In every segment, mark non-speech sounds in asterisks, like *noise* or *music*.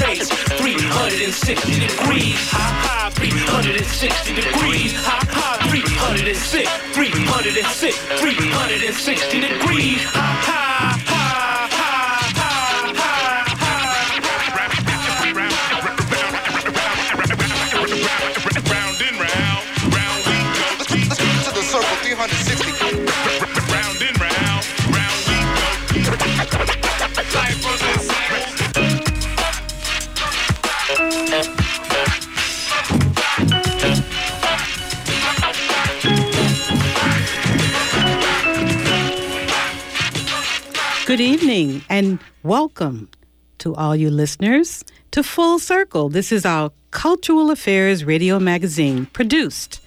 rotates 360 degrees. High, high, 360 degrees. High, high, 306, 306, 360 degrees. High, high, Good evening and welcome to all you listeners to Full Circle. This is our Cultural Affairs radio magazine produced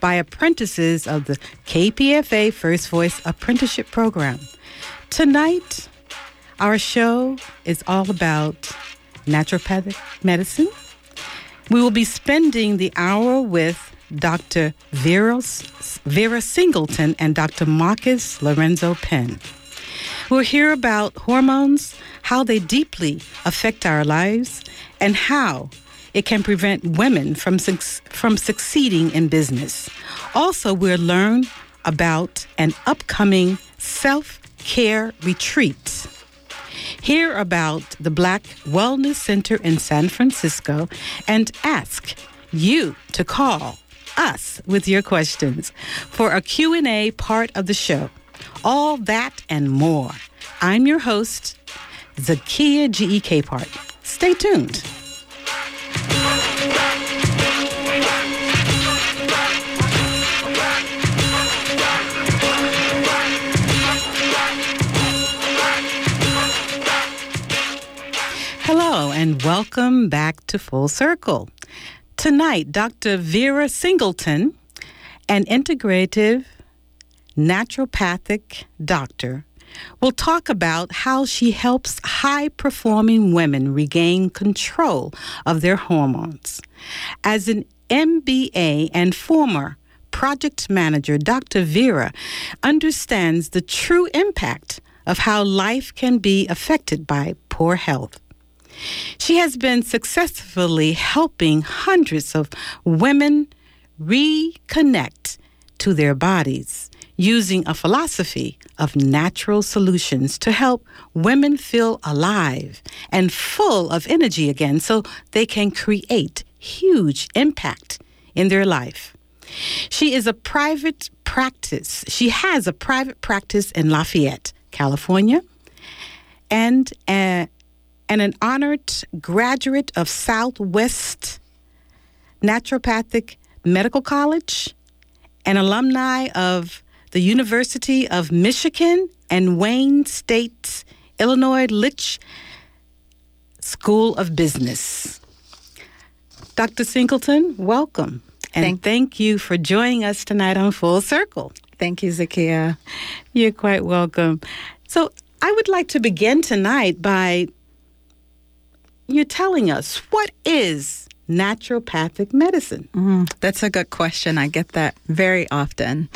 by apprentices of the KPFA First Voice Apprenticeship Program. Tonight, our show is all about naturopathic medicine. We will be spending the hour with Dr. Vera, Vera Singleton and Dr. Marcus Lorenzo Penn. We'll hear about hormones, how they deeply affect our lives, and how it can prevent women from, from succeeding in business. Also, we'll learn about an upcoming self care retreat. Hear about the Black Wellness Center in San Francisco and ask you to call us with your questions for a Q&A part of the show. All that and more. I'm your host, Zakia G.E.K. Part. Stay tuned. Hello, and welcome back to Full Circle. Tonight, Dr. Vera Singleton, an integrative naturopathic doctor, will talk about how she helps high performing women regain control of their hormones. As an MBA and former project manager, Dr. Vera understands the true impact of how life can be affected by poor health. She has been successfully helping hundreds of women reconnect to their bodies using a philosophy of natural solutions to help women feel alive and full of energy again so they can create huge impact in their life. She is a private practice. She has a private practice in Lafayette, California, and a, and an honored graduate of Southwest Naturopathic Medical College, an alumni of the University of Michigan and Wayne State's Illinois Litch School of Business. Dr. Singleton, welcome. And Thank- thank you for joining us tonight on Full Circle. Thank you, Zakia. You're quite welcome. So, I would like to begin tonight by you telling us what is naturopathic medicine? Mm, that's a good question. I get that very often.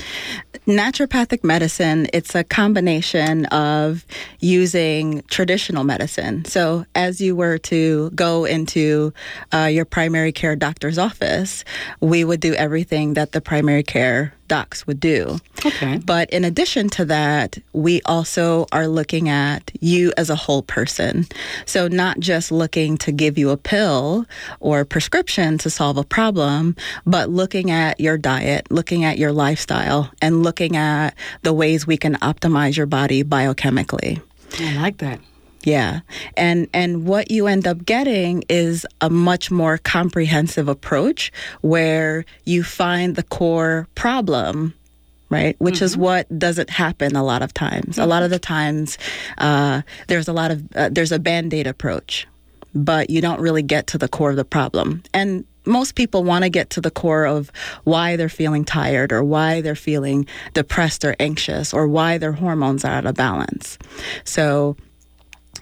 Naturopathic medicine, it's a combination of using traditional medicine. So, as you were to go into uh, your primary care doctor's office, we would do everything that the primary care docs would do. Okay. But in addition to that, we also are looking at you as a whole person. So, not just looking to give you a pill or a prescription to solve a problem, but looking at your diet, looking at your lifestyle, and looking at the ways we can optimize your body biochemically. I like that. Yeah. And and what you end up getting is a much more comprehensive approach where you find the core problem right? Which is what doesn't happen a lot of times. A lot of the times, uh, there's a lot of uh, there's a band aid approach, but you don't really get to the core of the problem. And most people want to get to the core of why they're feeling tired or why they're feeling depressed or anxious or why their hormones are out of balance. So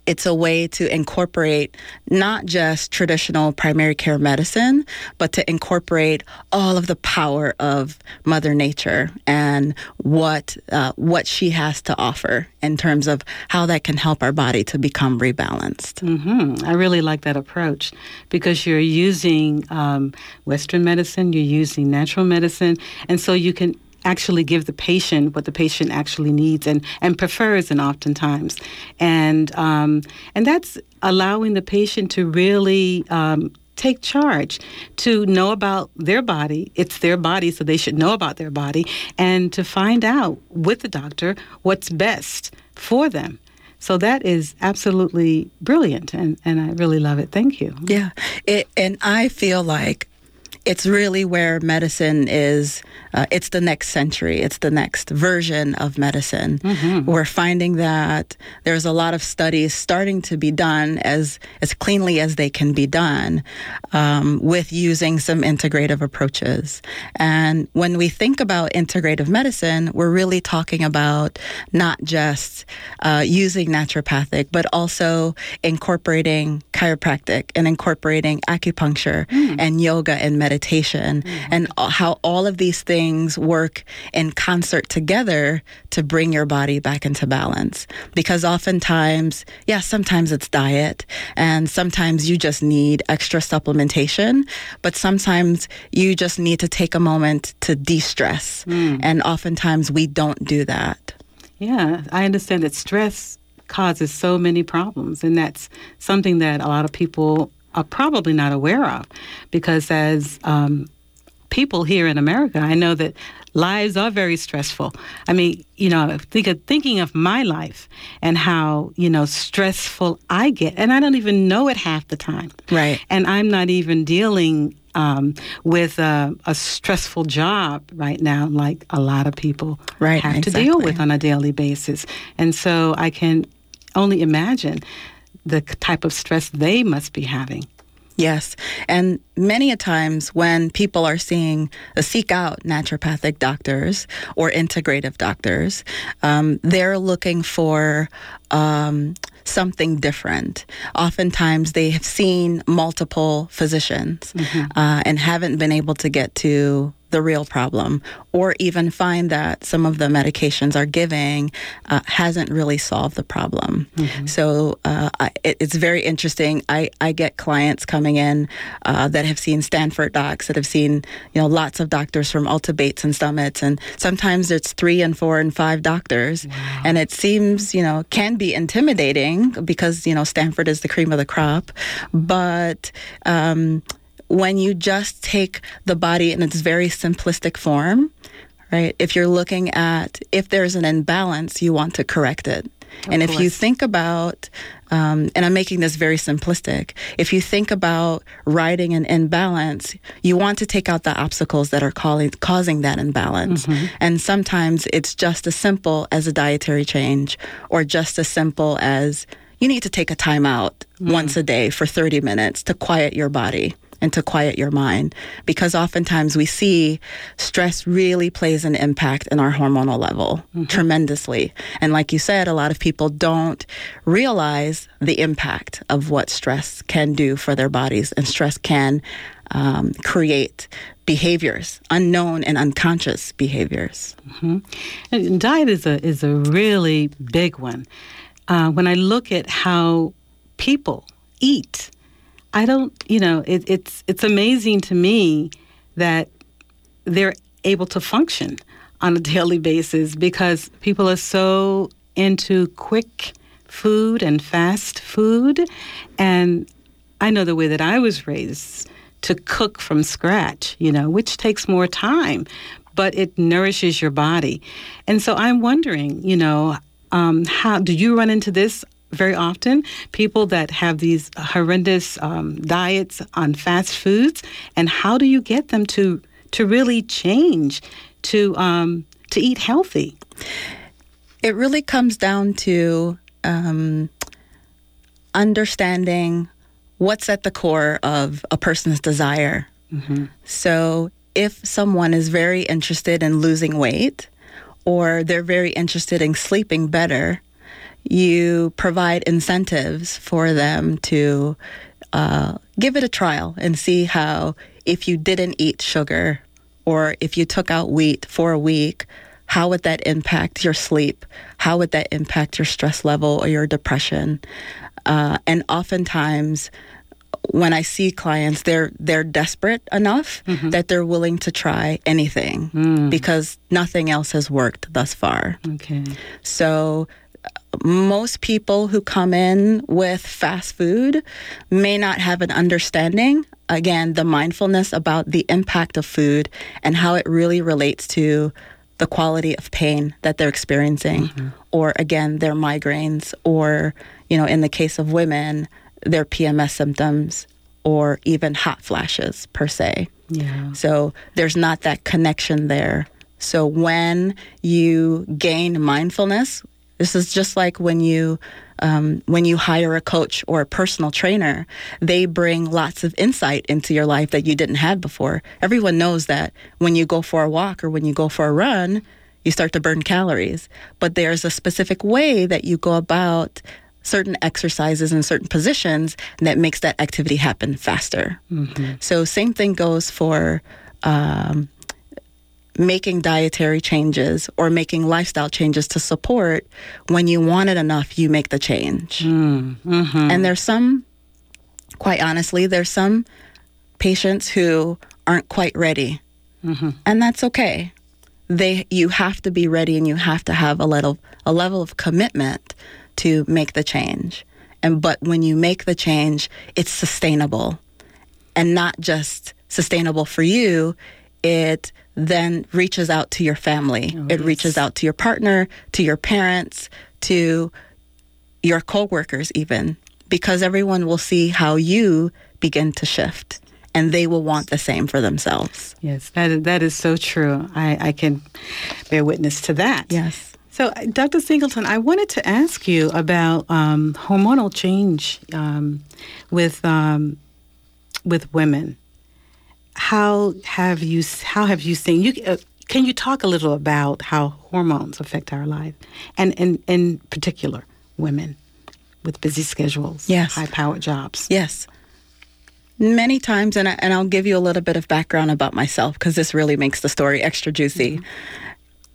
it's a way to incorporate not just traditional primary care medicine, but to incorporate all of the power of Mother Nature and what uh, what she has to offer in terms of how that can help our body to become rebalanced. hmm I really like that approach because you're using um, Western medicine, you're using natural medicine, and so you can actually give the patient what the patient actually needs and, and prefers and oftentimes. And um, and that's allowing the patient to really um, take charge to know about their body. It's their body so they should know about their body and to find out with the doctor what's best for them. So that is absolutely brilliant and, and i really love it. Thank you. Yeah. It, and I feel like it's really where medicine is uh, it's the next century. It's the next version of medicine. We're finding that there's a lot of studies starting to be done as as cleanly as they can be done um, with using some integrative approaches. And when we think about integrative medicine we're really talking about not just uh, using naturopathic but also incorporating chiropractic and incorporating acupuncture and yoga and meditation Mm-hmm. and how all of these things work in concert together to bring your body back into balance. Because oftentimes yeah sometimes it's diet and sometimes you just need extra supplementation but sometimes you just need to take a moment to de-stress. Hmm. And oftentimes we don't do that. Yeah, I understand that stress causes so many problems, and that's something that a lot of people are probably not aware of, because as um, people here in America, I know that lives are very stressful. I mean, you know, think of, thinking of my life and how you know stressful I get, and I don't even know it half the time. Right. And I'm not even dealing um, with a, a stressful job right now, like a lot of people Right, have to deal with on a daily basis. And so I can only imagine the type of stress they must be having. Yes. And many a times when people are seeing, uh, seek out naturopathic doctors or integrative doctors, um, they're looking for um, something different. Oftentimes they have seen multiple physicians uh, and haven't been able to get to the real problem or even find that some of the medications are giving uh, hasn't really solved the problem. So uh, I, it, it's very interesting. I, I get clients coming in uh, that have seen Stanford docs, that have seen you know lots of doctors from Alta Bates and Summits, and sometimes it's three and four and five doctors, and it seems you know can be intimidating because you know Stanford is the cream of the crop, but um, when you just take the body in its very simplistic form, right? If you're looking at if there's an imbalance, you want to correct it. and if you think about, um, and I'm making this very simplistic, if you think about riding an imbalance, you want to take out the obstacles that are calling, causing that imbalance. And sometimes it's just as simple as a dietary change or just as simple as you need to take a time out once a day for 30 minutes to quiet your body and to quiet your mind. Because oftentimes we see stress really plays an impact in our hormonal level tremendously. And like you said a lot of people don't realize the impact of what stress can do for their bodies. And stress can um, create behaviors unknown and unconscious behaviors. And diet is a is a really big one. Uh, when I look at how people eat, I don't, you know, it, it's it's amazing to me that they're able to function on a *laughs* daily basis because people are so into quick food and fast food, and I know the way that I was raised to cook from scratch, you know, which takes more time, but it nourishes your body. And so I'm wondering, you know, um, how do you run into this very often? People that have these horrendous um, diets on fast foods, and how do you get them to to really change to um, to eat healthy? it really comes down to um, understanding what's at the core of a person's desire. So, if someone is very interested in losing weight or they're very interested in sleeping better, you provide incentives for them to uh, give it a trial and see how, if you didn't eat sugar or if you took out wheat for a week, how would that impact your sleep? How would that impact your stress level or your depression? Uh, and oftentimes, when I see clients, they're they're desperate enough that they're willing to try anything because nothing else has worked thus far. Okay. So most people who come in with fast food may not have an understanding again the mindfulness about the impact of food and how it really relates to the quality of pain that they're experiencing mm-hmm. or again their migraines or you know in the case of women their PMS symptoms or even hot flashes per se. Yeah. So there's not that connection there. So when you gain mindfulness, this is just like when you um, when you hire a coach or a personal trainer, they bring lots of insight into your life that you didn't have before. Everyone knows that when you go for a walk or when you go for a run, you start to burn calories. But there's a specific way that you go about certain exercises and certain positions that makes that activity happen faster. So same thing goes for um, making dietary changes or making lifestyle changes to support. When you want it enough, you make the change. Mm, mm-hmm. And there's some, quite honestly, there's some patients who aren't quite ready, mm-hmm. and that's okay. They, you have to be ready, and you have to have a level, a level of commitment to make the change. And but when you make the change, it's sustainable, and not just sustainable for you. It then reaches out to your family. it reaches out to your partner, to your parents, to your coworkers even because everyone will see how you begin to shift and they will want the same for themselves. Yes, that is, that is so true. I, I can bear witness to that. Yes. So, uh, Dr. Singleton, I wanted to ask you about um, hormonal change um, with um, with women. How have you how have you seen you? Uh, can you talk a little about how hormones affect our life, and in in particular, women with busy schedules, Yes. high powered jobs. Yes. Many times, and, I, and I'll give you a little bit of background about myself because this really makes the story extra juicy.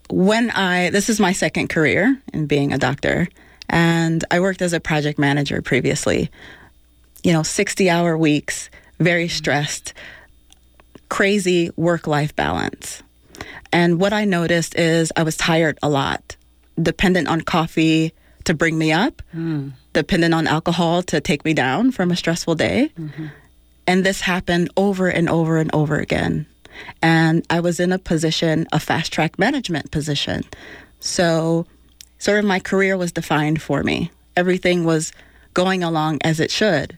When I, this is my second career in being a doctor, and I worked as a project manager previously. You know, 60 hour weeks, very stressed, crazy work life balance. And what I noticed is I was tired a lot, dependent on coffee to bring me up, hmm. dependent on alcohol to take me down from a stressful day. Mm-hmm. And this happened over and over and over again. And I was in a position, a fast track management position. So, sort of my career was defined for me. Everything was going along as it should.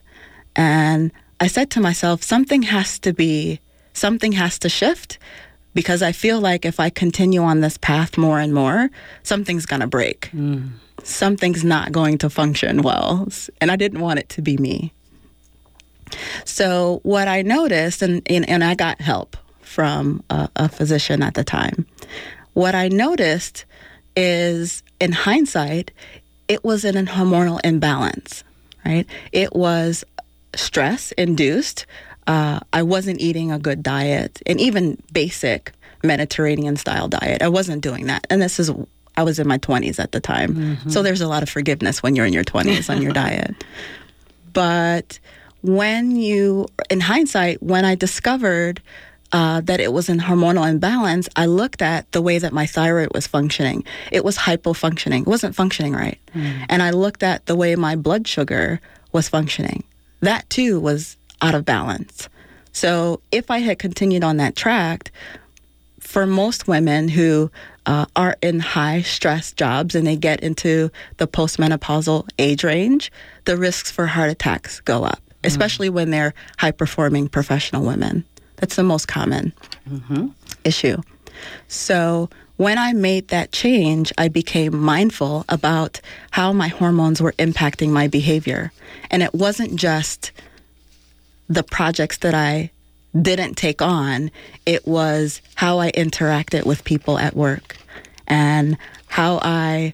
And I said to myself, something has to be, something has to shift because I feel like if I continue on this path more and more, something's going to break. Mm. Something's not going to function well. And I didn't want it to be me. So what I noticed, and and, and I got help from a, a physician at the time. What I noticed is, in hindsight, it was an hormonal imbalance. Right? It was stress induced. Uh, I wasn't eating a good diet, and even basic Mediterranean style diet. I wasn't doing that, and this is. I was in my 20s at the time. So there's a lot of forgiveness when you're in your 20s on your *laughs* diet. But when you, in hindsight, when I discovered uh, that it was in hormonal imbalance, I looked at the way that my thyroid was functioning. It was hypofunctioning, it wasn't functioning right. And I looked at the way my blood sugar was functioning. That too was out of balance. So if I had continued on that track, for most women who uh, are in high stress jobs and they get into the postmenopausal age range, the risks for heart attacks go up, especially when they're high performing professional women. That's the most common issue. So when I made that change, I became mindful about how my hormones were impacting my behavior. And it wasn't just the projects that I didn't take on, it was how I interacted with people at work and how I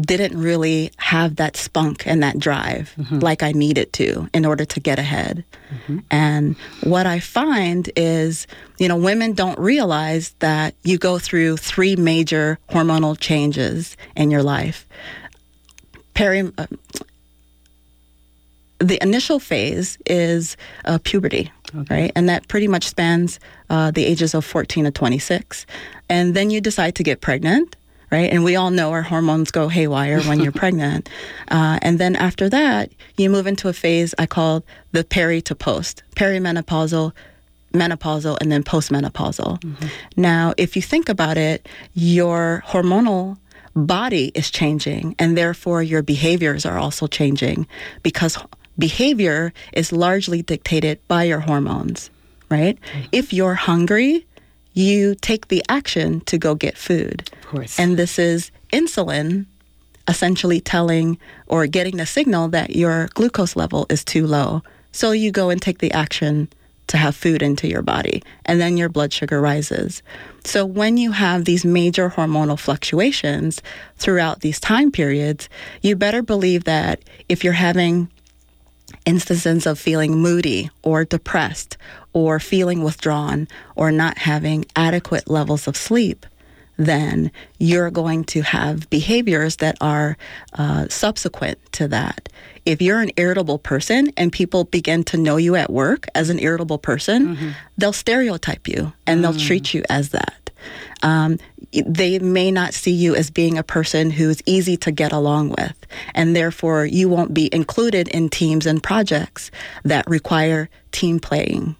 didn't really have that spunk and that drive like I needed to in order to get ahead. And what I find is, you know, women don't realize that you go through three major hormonal changes in your life. Peri- uh, the initial phase is uh, puberty, right? And that pretty much spans uh, the ages of 14 to 26. And then you decide to get pregnant, right? And we all know our hormones go haywire when you're *laughs* pregnant. Uh, and then after that, you move into a phase I call the peri to post, perimenopausal, menopausal, and then postmenopausal. Now, if you think about it, your hormonal body is changing, and therefore your behaviors are also changing because behavior is largely dictated by your hormones, right? Mm-hmm. If you're hungry, you take the action to go get food. Of course. And this is insulin essentially telling or getting the signal that your glucose level is too low. So you go and take the action to have food into your body, and then your blood sugar rises. So when you have these major hormonal fluctuations throughout these time periods, you better believe that if you're having instances of feeling moody or depressed or feeling withdrawn or not having adequate levels of sleep, then you're going to have behaviors that are uh, subsequent to that. If you're an irritable person and people begin to know you at work as an irritable person, they'll stereotype you and they'll treat you as that. Um, they may not see you as being a person who's easy to get along with, and therefore you won't be included in teams and projects that require team playing.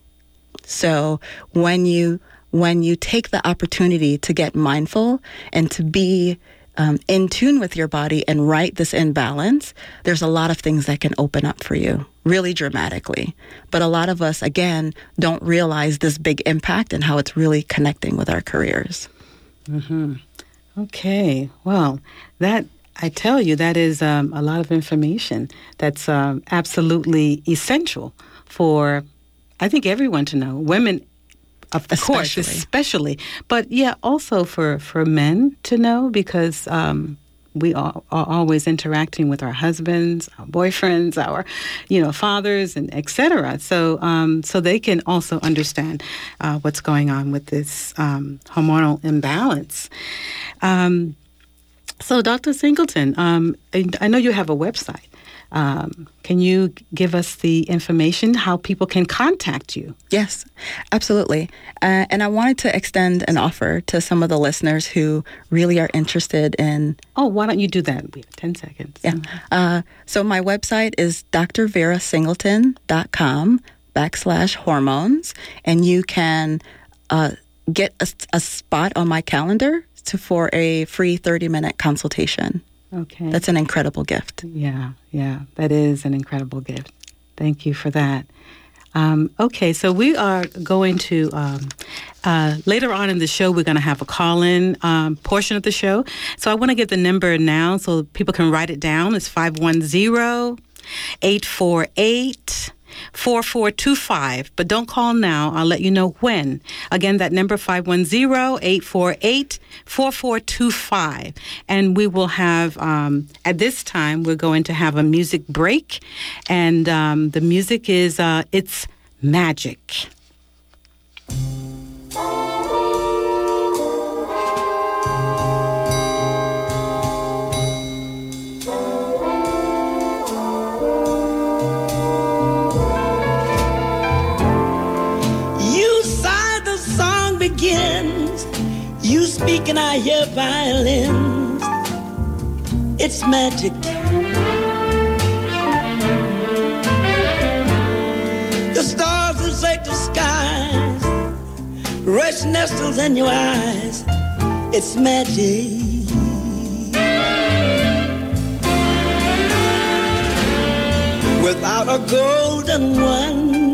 So when you when you take the opportunity to get mindful and to be um, in tune with your body and right this imbalance, there's a lot of things that can open up for you really dramatically. But a lot of us, again, don't realize this big impact and how it's really connecting with our careers. Okay. Well, that I tell you, that is um, a lot of information that's um, absolutely essential for, I think, everyone to know. Women, of course, Especially. especially, but yeah, also for for men to know because. Um, we are, are always interacting with our husbands, our boyfriends, our, you know, fathers, and etc. So, um, so they can also understand uh, what's going on with this um, hormonal imbalance. Um, so, Dr. Singleton, um, I I know you have a website. Um, can you give us the information how people can contact you? Yes, absolutely. Uh, and I wanted to extend an offer to some of the listeners who really are interested in Oh, why don't you do that? We have 10 seconds. Yeah. Uh, so my website is drverasingleton.com backslash hormones, and you can uh, get a, a spot on my calendar to, for a free 30 minute consultation. Okay. That's an incredible gift. Yeah, yeah, that is an incredible gift. Thank you for that. Um, okay, so we are going to um, uh, later on in the show. We're going to have a call-in um, portion of the show. So I want to get the number now so people can write it down. It's 510-848 4425. But don't call now. I'll let you know when. Again, that number 510-848-4425. And we will have um, at this time we're going to have a music break. And um, the music is uh, it's magic. Speak, and I hear violins. It's magic. The stars inside the skies, rest nestles in your eyes. It's magic. Without a golden one.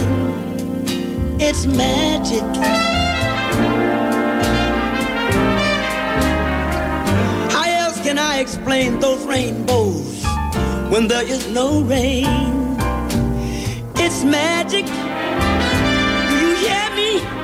It's magic. How else can I explain those rainbows when there is no rain? It's magic. Do you hear me?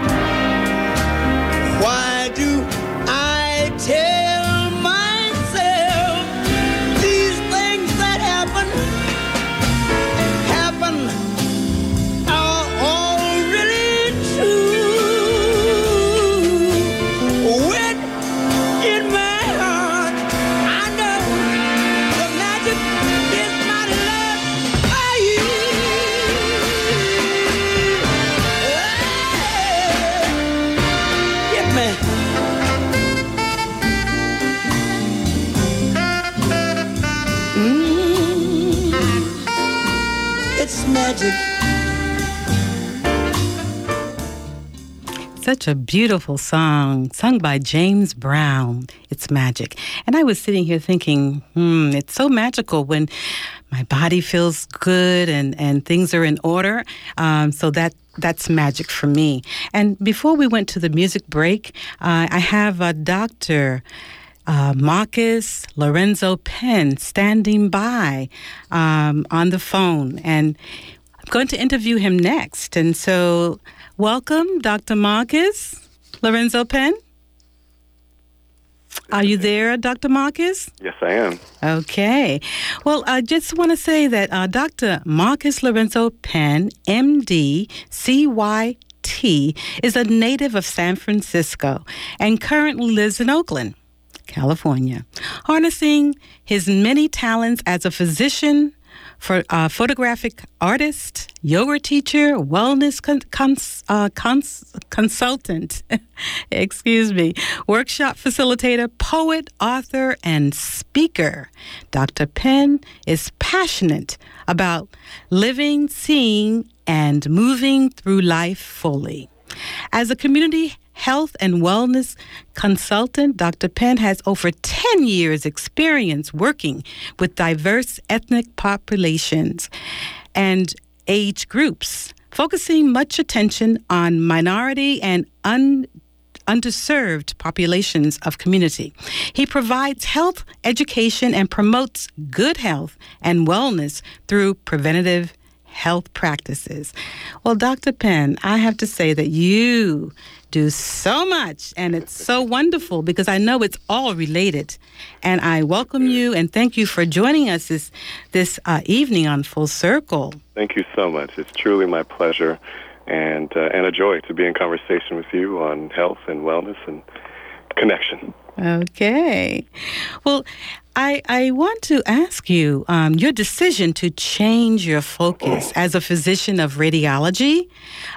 Such a beautiful song, sung by James Brown. It's magic. And I was sitting here thinking, hmm, it's so magical when my body feels good and, and things are in order. Um, so that that's magic for me. And before we went to the music break, uh, I have a doctor. Uh, Marcus Lorenzo Penn standing by um, on the phone, and I'm going to interview him next. And so, welcome, Dr. Marcus Lorenzo Penn. Are you there, Dr. Marcus? Yes, I am. Okay. Well, I just want to say that uh, Dr. Marcus Lorenzo Penn, MD, CYT, is a native of San Francisco and currently lives in Oakland, California, harnessing his many talents as a physician, for uh, photographic artist, yoga teacher, wellness con- cons- uh, cons- consultant, *laughs* excuse me, workshop facilitator, poet, author, and speaker. Dr. Penn is passionate about living, seeing, and moving through life fully. As a community health and wellness consultant, Dr. Penn has over 10 years' experience working with diverse ethnic populations and age groups, focusing much attention on minority and un- underserved populations of community. He provides health education and promotes good health and wellness through preventative health practices. Well, Dr. Penn, I have to say that you do so much and it's so wonderful because I know it's all related. And I welcome you and thank you for joining us this this uh, evening on Full Circle. Thank you so much. It's truly my pleasure and uh, and a joy to be in conversation with you on health and wellness and connection. Okay. Well, I, I want to ask you um, your decision to change your focus as a physician of radiology.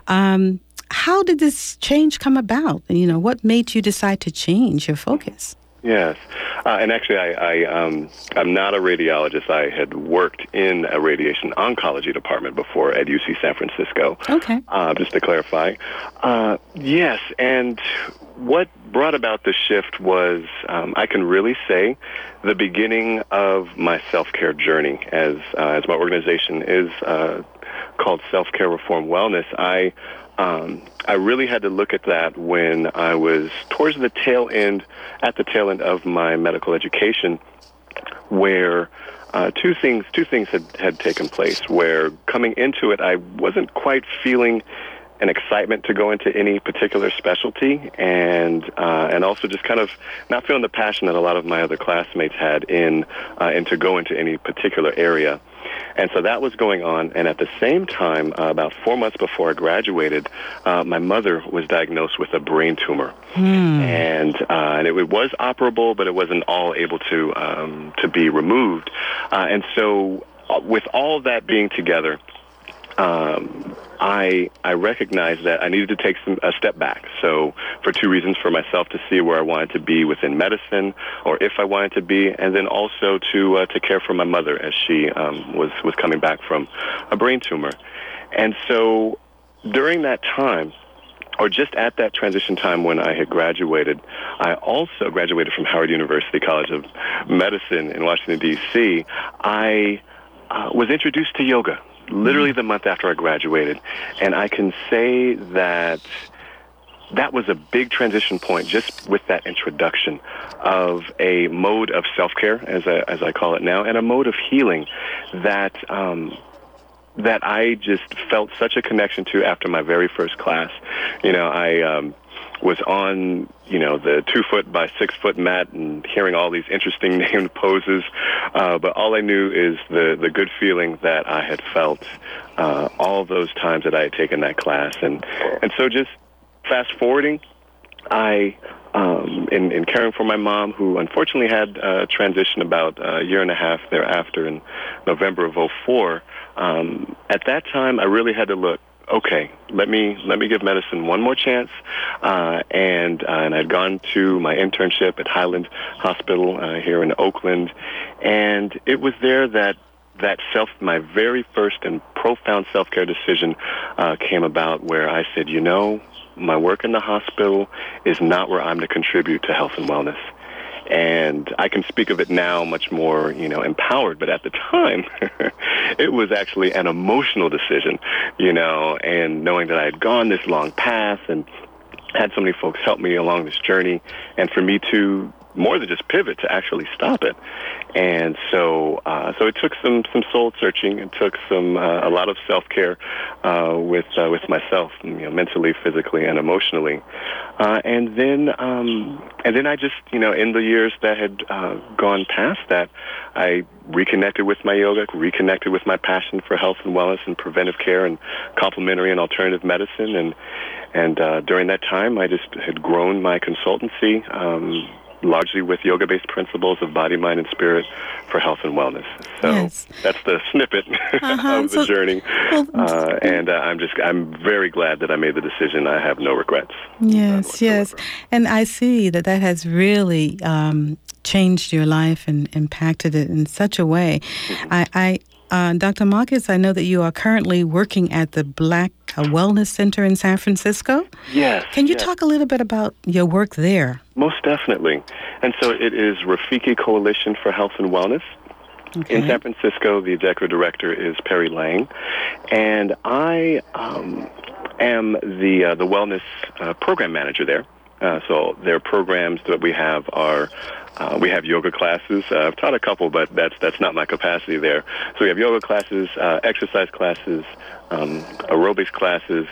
Um, how did this change come about? You know, what made you decide to change your focus? Yes, uh, and actually, I, I um, I'm not a radiologist. I had worked in a radiation oncology department before at UC San Francisco. Okay. Uh, just to clarify, uh, yes, and what brought about the shift was um, I can really say the beginning of my self care journey, as uh, as my organization is uh, called Self Care Reform Wellness. I um, I really had to look at that when I was towards the tail end, at the tail end of my medical education, where uh, two things two things had, had taken place. Where coming into it, I wasn't quite feeling an excitement to go into any particular specialty, and uh, and also just kind of not feeling the passion that a lot of my other classmates had in uh, and to go into any particular area. And so that was going on. And at the same time, uh, about four months before I graduated, uh, my mother was diagnosed with a brain tumor, and uh, and it, was operable, but it wasn't all able to um, to be removed. Uh, and so, uh, with all that being together, um, I I recognized that I needed to take some, a step back. So for two reasons, for myself to see where I wanted to be within medicine, or if I wanted to be, and then also to uh, to care for my mother as she um, was was coming back from a brain tumor. And so during that time, or just at that transition time when I had graduated, I also graduated from Howard University College of Medicine in Washington D.C. I uh, was introduced to yoga literally the month after I graduated. And I can say that that was a big transition point just with that introduction of a mode of self-care, as I, as I call it now, and a mode of healing that um, that I just felt such a connection to after my very first class. You know, I um, was on, you know, the two foot by six foot mat and hearing all these interesting *laughs* named poses. Uh, but all I knew is the, the good feeling that I had felt uh, all those times that I had taken that class. And, and so just fast forwarding, I, um, in, in caring for my mom, who unfortunately had a transition about a year and a half thereafter in November of 04, um, at that time I really had to look okay, let me let me give medicine one more chance. Uh, and uh, and I'd gone to my internship at Highland Hospital uh, here in Oakland, and it was there that that self my very first and profound self care decision uh, came about, where I said, you know, my work in the hospital is not where I'm to contribute to health and wellness and I can speak of it now much more, you know, empowered. But at the time, *laughs* it was actually an emotional decision, you know, and knowing that I had gone this long path and had so many folks help me along this journey, and for me to more than just pivot to actually stop it. And so, uh, so it took some some soul searching. It took some uh, a lot of self care uh, with uh, with myself, you know, mentally, physically, and emotionally. Uh, and then, um, and then I just, you know, in the years that had uh, gone past that, I reconnected with my yoga, reconnected with my passion for health and wellness and preventive care and complementary and alternative medicine. And and during that time, I just had grown my consultancy. Um, largely with yoga-based principles of body, mind, and spirit for health and wellness. So Yes. that's the snippet Uh-huh. *laughs* of the So- journey, well, uh, and uh, I'm just I'm very glad that I made the decision. I have no regrets. Yes, yes. And I see that that has really um, changed your life and impacted it in such a way. I, I uh, Dr. Marcus, I know that you are currently working at the Black uh, Wellness Center in San Francisco. Yes. Can you yes. talk a little bit about your work there? Most definitely. And so it is Rafiki Coalition for Health and Wellness. In San Francisco, the executive director is Perry Lang, and I um, am the uh, the wellness uh, program manager there. Uh, so their programs that we have are uh, we have yoga classes. Uh, I've taught a couple, but that's that's not my capacity there. So we have yoga classes, uh, exercise classes, um, aerobics classes,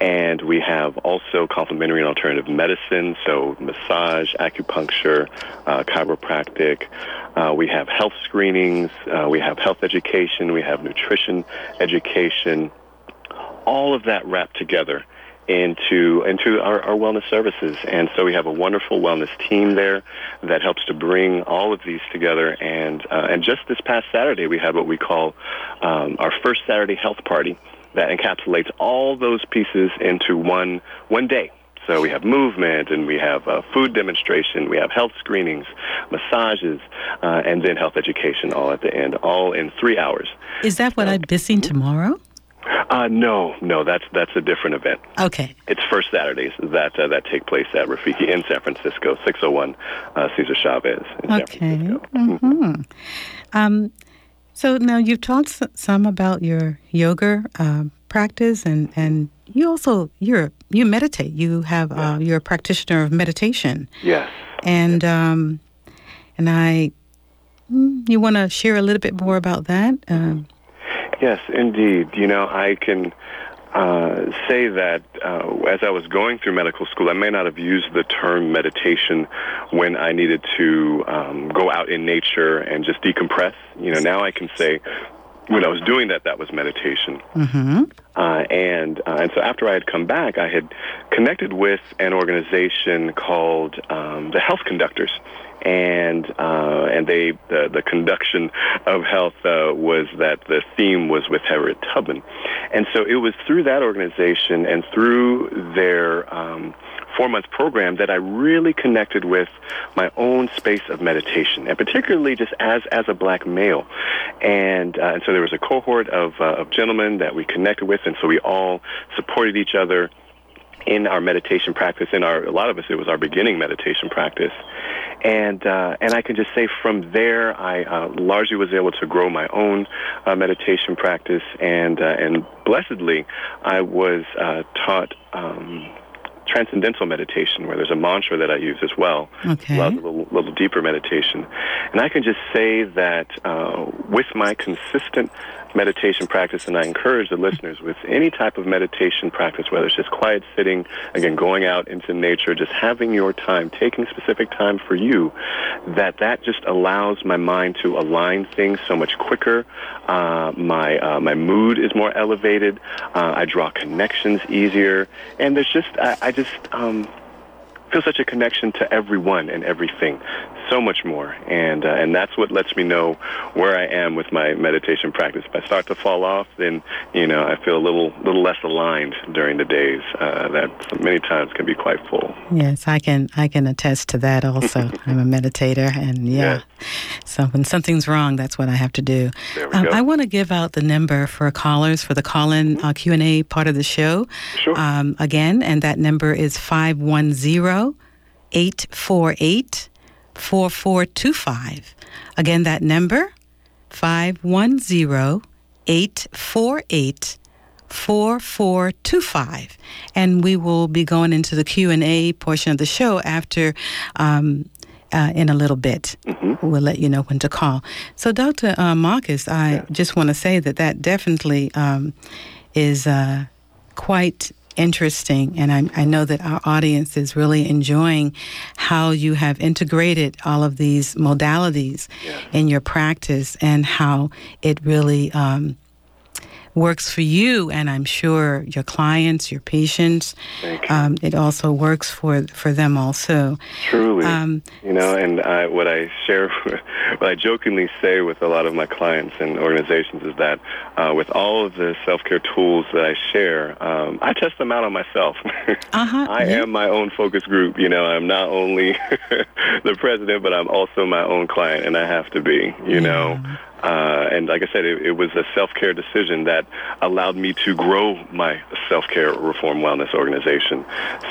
and we have also complementary and alternative medicine. So massage, acupuncture, uh, chiropractic. We have health screenings. We have health education. We have nutrition education. All of that wrapped together into into our, our wellness services. And so we have a wonderful wellness team there that helps to bring all of these together. And uh, and just this past Saturday, we had what we call um, our first Saturday health party that encapsulates all those pieces into one one day. So we have movement, and we have uh, food demonstration, we have health screenings, massages, uh, and then health education all at the end, all in three hours. Is that what I'm missing tomorrow? Uh, no, no, that's that's a different event. Okay. It's first Saturdays that uh, that take place at Rafiki in San Francisco, 601 uh, Cesar Chavez in San Okay. Francisco. hmm Um, so now you've talked some about your yoga uh, practice, and and you also you're you meditate. You have uh, you're a practitioner of meditation, Yes. and um, and I. mm, You want to share a little bit more about that? Um, Yes, indeed. You know, I can uh, say that uh, as I was going through medical school, I may not have used the term meditation when I needed to um, go out in nature and just decompress. You know, now I can say when I was doing that, that was meditation. Uh, and uh, and so after I had come back, I had connected with an organization called um, the Health Conductors, and uh, and they the the conduction of health uh, was that the theme was with Harriet Tubman, and so it was through that organization and through their um, four month program that I really connected with my own space of meditation, and particularly just as as a black male, and uh, and so there was a cohort of uh, of gentlemen that we connected with, and so we all supported each other in our meditation practice in our a lot of us it was our beginning meditation practice and uh, and I can just say from there, I uh, largely was able to grow my own uh, meditation practice, and uh, and blessedly, I was uh, taught. Um, transcendental meditation where there's a mantra that I use as well. Okay. A little, little deeper meditation. And I can just say that uh, with my consistent meditation practice, and I encourage the listeners with any type of meditation practice, whether it's just quiet sitting, again, going out into nature, just having your time, taking specific time for you, that that just allows my mind to align things so much quicker. Uh, my uh, my mood is more elevated. Uh, I draw connections easier, and there's just I, I just um, feel such a connection to everyone and everything, so much more, and uh, and that's what lets me know where I am with my meditation practice. If I start to fall off, then you know I feel a little little less aligned during the days uh, that many times can be quite full. Yes, I can. I can attest to that. Also, *laughs* I'm a meditator, and yeah. So when something's wrong, that's what I have to do. Um. I want to give out the number for callers for the call-in uh, Q and A part of the show. Sure. Um, again, and that number is 510-848-4425. Again, that number 510-848 4425 and we will be going into the q&a portion of the show after um, uh, in a little bit. We'll let you know when to call. So dr uh, marcus i just want to say that that definitely um, is uh, quite interesting and I, I know that our audience is really enjoying how you have integrated all of these modalities in your practice and how it really um, works for you, and I'm sure your clients, your patients. Thank you. Um, it also works for for them also. Truly, Um, you know, and I, what I share, *laughs* what I jokingly say with a lot of my clients and organizations is that uh, with all of the self-care tools that I share, um, I test them out on myself. *laughs* Uh-huh, I yeah. am my own focus group. You know, I'm not only *laughs* the president, but I'm also my own client, and I have to be. You know. Uh, and like I said, it, it was a self-care decision that allowed me to grow my self-care reform wellness organization.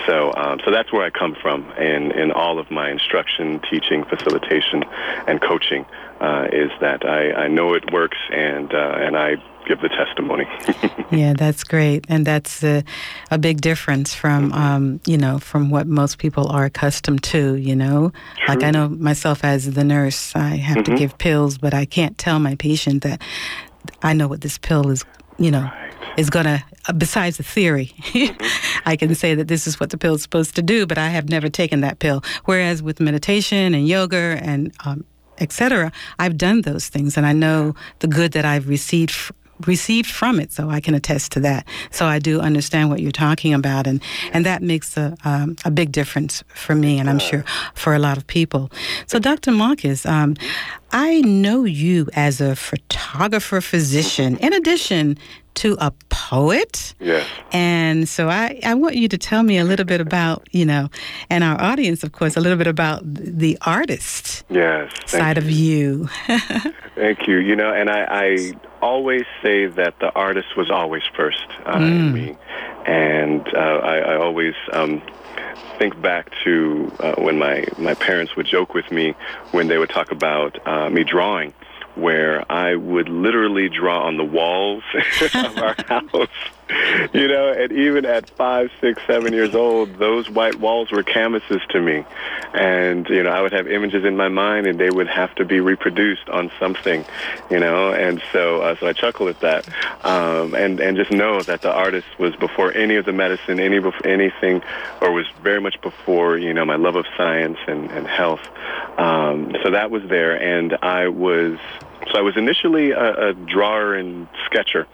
So, um, so that's where I come from in, in all of my instruction, teaching, facilitation, and coaching. Uh, is that I, I know it works, and uh, and I give the testimony. *laughs* Yeah, that's great, and that's a, a big difference from um, you know from what most people are accustomed to. You know, like I know myself as the nurse, I have to give pills, but I can't tell my patient that I know what this pill is. You know, is gonna. Uh, besides the theory, *laughs* I can say that this is what the pill is supposed to do, but I have never taken that pill. Whereas with meditation and yoga and um, etc., I've done those things, and I know the good that I've received. F- received from it so i can attest to that. So i do understand what you're talking about and and that makes a um, a big difference for me and i'm sure for a lot of people. So dr marcus um, i know you as a photographer physician in addition to a poet yes. and so I, I want you to tell me a little bit about, you know, and our audience, of course, a little bit about the artist Yes. Side of you. *laughs* *laughs* Thank you. You know, and I, I always say that the artist was always first uh, in me, and uh, I, I always um, think back to uh, when my my parents would joke with me when they would talk about uh, me drawing. Where I would literally draw on the walls *laughs* of our *laughs* house, you know, and even at five, six, seven years old, those white walls were canvases to me, and you know, I would have images in my mind, and they would have to be reproduced on something, you know, and so uh, so I chuckle at that, um, and and just know that the artist was before any of the medicine, any anything, or was very much before you know my love of science and and health, um, so that was there, and I was. So I was initially a, a drawer and sketcher,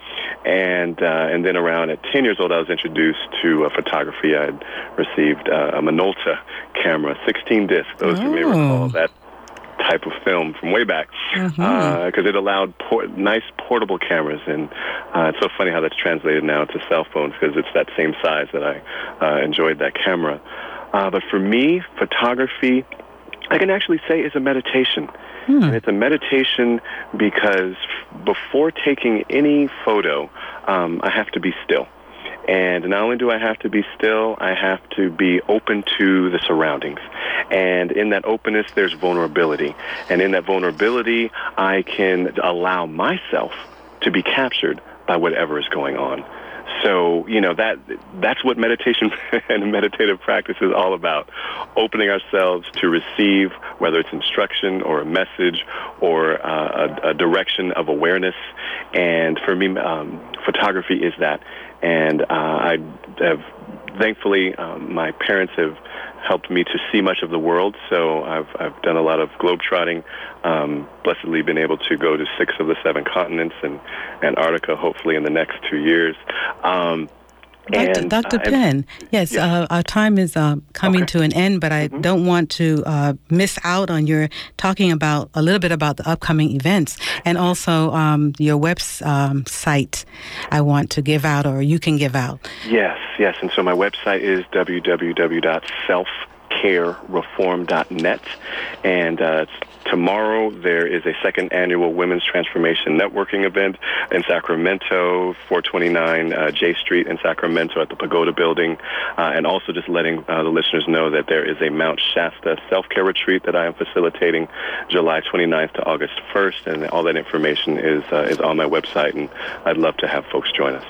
and uh, and then around at 10 years old, I was introduced to uh, photography. I had received uh, a Minolta camera, 16 disc. Those who may Oh. recall that type of film from way back, because it allowed por- nice portable cameras, and uh, it's so funny how that's translated now to cell phones because it's that same size that I uh, enjoyed that camera. Uh, but for me, photography, I can actually say is a meditation. And it's a meditation because before taking any photo, um, I have to be still. And not only do I have to be still, I have to be open to the surroundings. And in that openness, there's vulnerability. And in that vulnerability, I can allow myself to be captured by whatever is going on. So, you know, that that's what meditation *laughs* and meditative practice is all about. Opening ourselves to receive, whether it's instruction or a message or uh, a, a direction of awareness. And for me, um, photography is that. And uh, I have, thankfully, um, my parents have helped me to see much of the world. So I've I've done a lot of globetrotting. Um, blessedly, been able to go to six of the seven continents and Antarctica, hopefully in the next two years. Um, Dr. and, Dr. Penn, yes, Yeah. uh, our time is uh, coming Okay. to an end, but I don't want to uh, miss out on your talking about a little bit about the upcoming events and also um, your website um, site I want to give out or you can give out. Yes, yes. And so my website is www.selfcarereform.net. And uh, tomorrow there is a second annual Women's Transformation Networking event in Sacramento, 429 uh, J Street in Sacramento at the Pagoda Building. Uh, and also just letting uh, the listeners know that there is a Mount Shasta self-care retreat that I am facilitating July 29th to August 1st. And all that information is, uh, is on my website. And I'd love to have folks join us.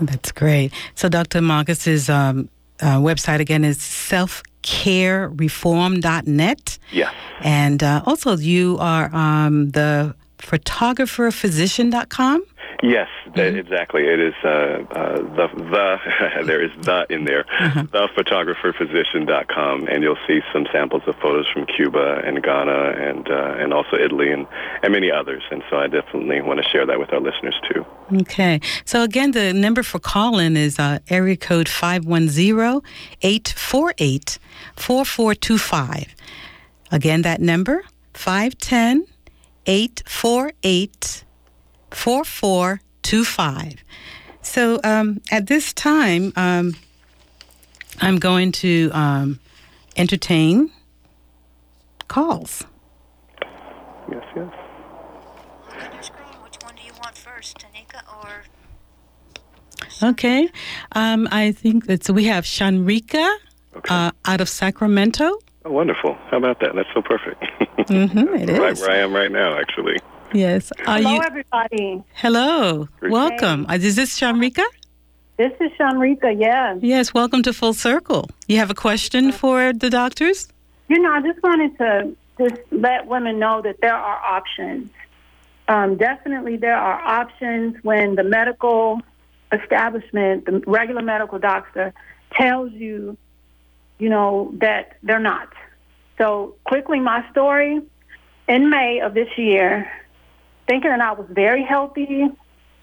That's great. So Dr. Marcus's um, uh, website again is selfcarereform.net. Yes. And uh, also you are um, the photographerphysician.com. Yes, that, exactly. It is uh, uh, the the *laughs* there is the in there, thephotographerphysician.com, and you'll see some samples of photos from Cuba and Ghana and uh, and also Italy and and many others. And so I definitely want to share that with our listeners too. Okay. So again, the number for call-in is uh, area code 510-848-4425. Again, that number, 510-848-4425. So um, at this time, um, I'm going to um, entertain calls. Yes, yes. on your screen. Which one do you want first, Tanika or? Okay. Um, I think that so we have Shanrika Okay. uh, out of Sacramento. oh, wonderful. How about that? That's so perfect. *laughs* Mhm, it right is. where I am right now, actually. Yes. Are Hello, you? everybody. Hello. Great. Welcome. Is this Shanrika? This is Shanrika. yes. Yes. Welcome to Full Circle. You have a question for the doctors? You know, I just wanted to just let women know that there are options. Um, definitely, there are options when the medical establishment, the regular medical doctor, tells you, you know, that they're not. So, quickly, my story in May of this year, thinking that I was very healthy,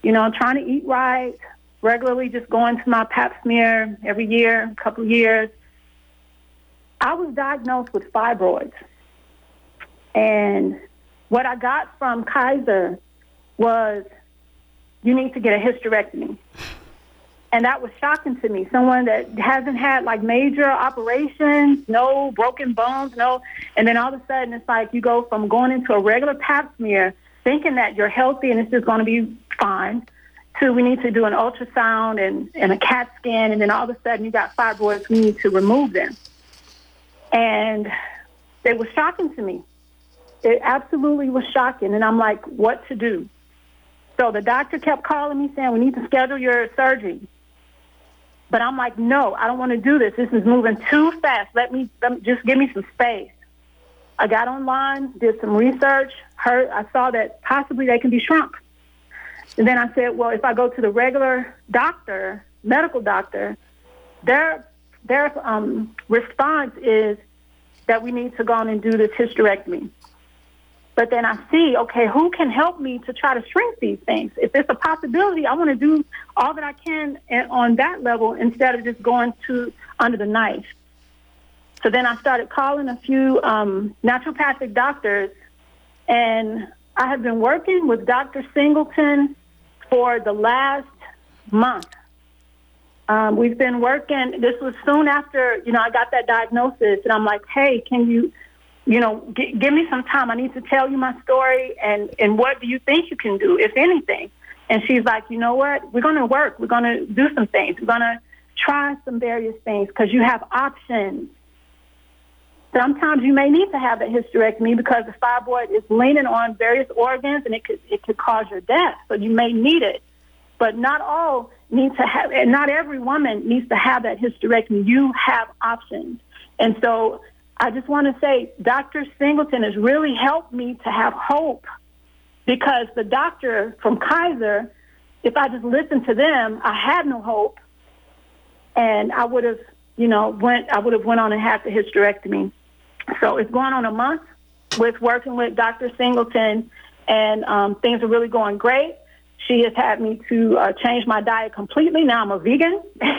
you know, trying to eat right, regularly just going to my pap smear every year, a couple of years. I was diagnosed with fibroids. And what I got from Kaiser was you need to get a hysterectomy. And that was shocking to me. Someone that hasn't had like major operations, no broken bones, no. And then all of a sudden, it's like you go from going into a regular pap smear, thinking that you're healthy and it's just going to be fine, to we need to do an ultrasound and, and a CAT scan. And then all of a sudden, you got fibroids, we need to remove them. And it was shocking to me. It absolutely was shocking. And I'm like, what to do? So the doctor kept calling me saying, we need to schedule your surgery. But I'm like, no, I don't want to do this. This is moving too fast. Let me, let me just give me some space. I got online, did some research, heard, I saw that possibly they can be shrunk. And then I said, well, if I go to the regular doctor, medical doctor, their their um, response is that we need to go on and do this hysterectomy. But then I see, okay, who can help me to try to shrink these things? If it's a possibility, I want to do all that I can on that level instead of just going to under the knife. So then I started calling a few um, naturopathic doctors, and I have been working with Dr. Singleton for the last month. Um, we've been working. This was soon after you know I got that diagnosis, and I'm like, hey, can you, you know, g- give me some time. I need to tell you my story, and and what do you think you can do, if anything? And she's like, you know what? We're going to work. We're going to do some things. We're going to try some various things because you have options. Sometimes you may need to have a hysterectomy because the fibroid is leaning on various organs and it could it could cause your death. So you may need it, but not all need to have, and not every woman needs to have that hysterectomy. You have options, and so I just want to say, Dr. Singleton has really helped me to have hope because the doctor from Kaiser, if I just listened to them, I had no hope, and I would have, you know, went I would have went on and had the hysterectomy. So it's going on a month with working with Dr. Singleton, and um, things are really going great. She has had me to uh, change my diet completely. Now I'm a vegan. *laughs*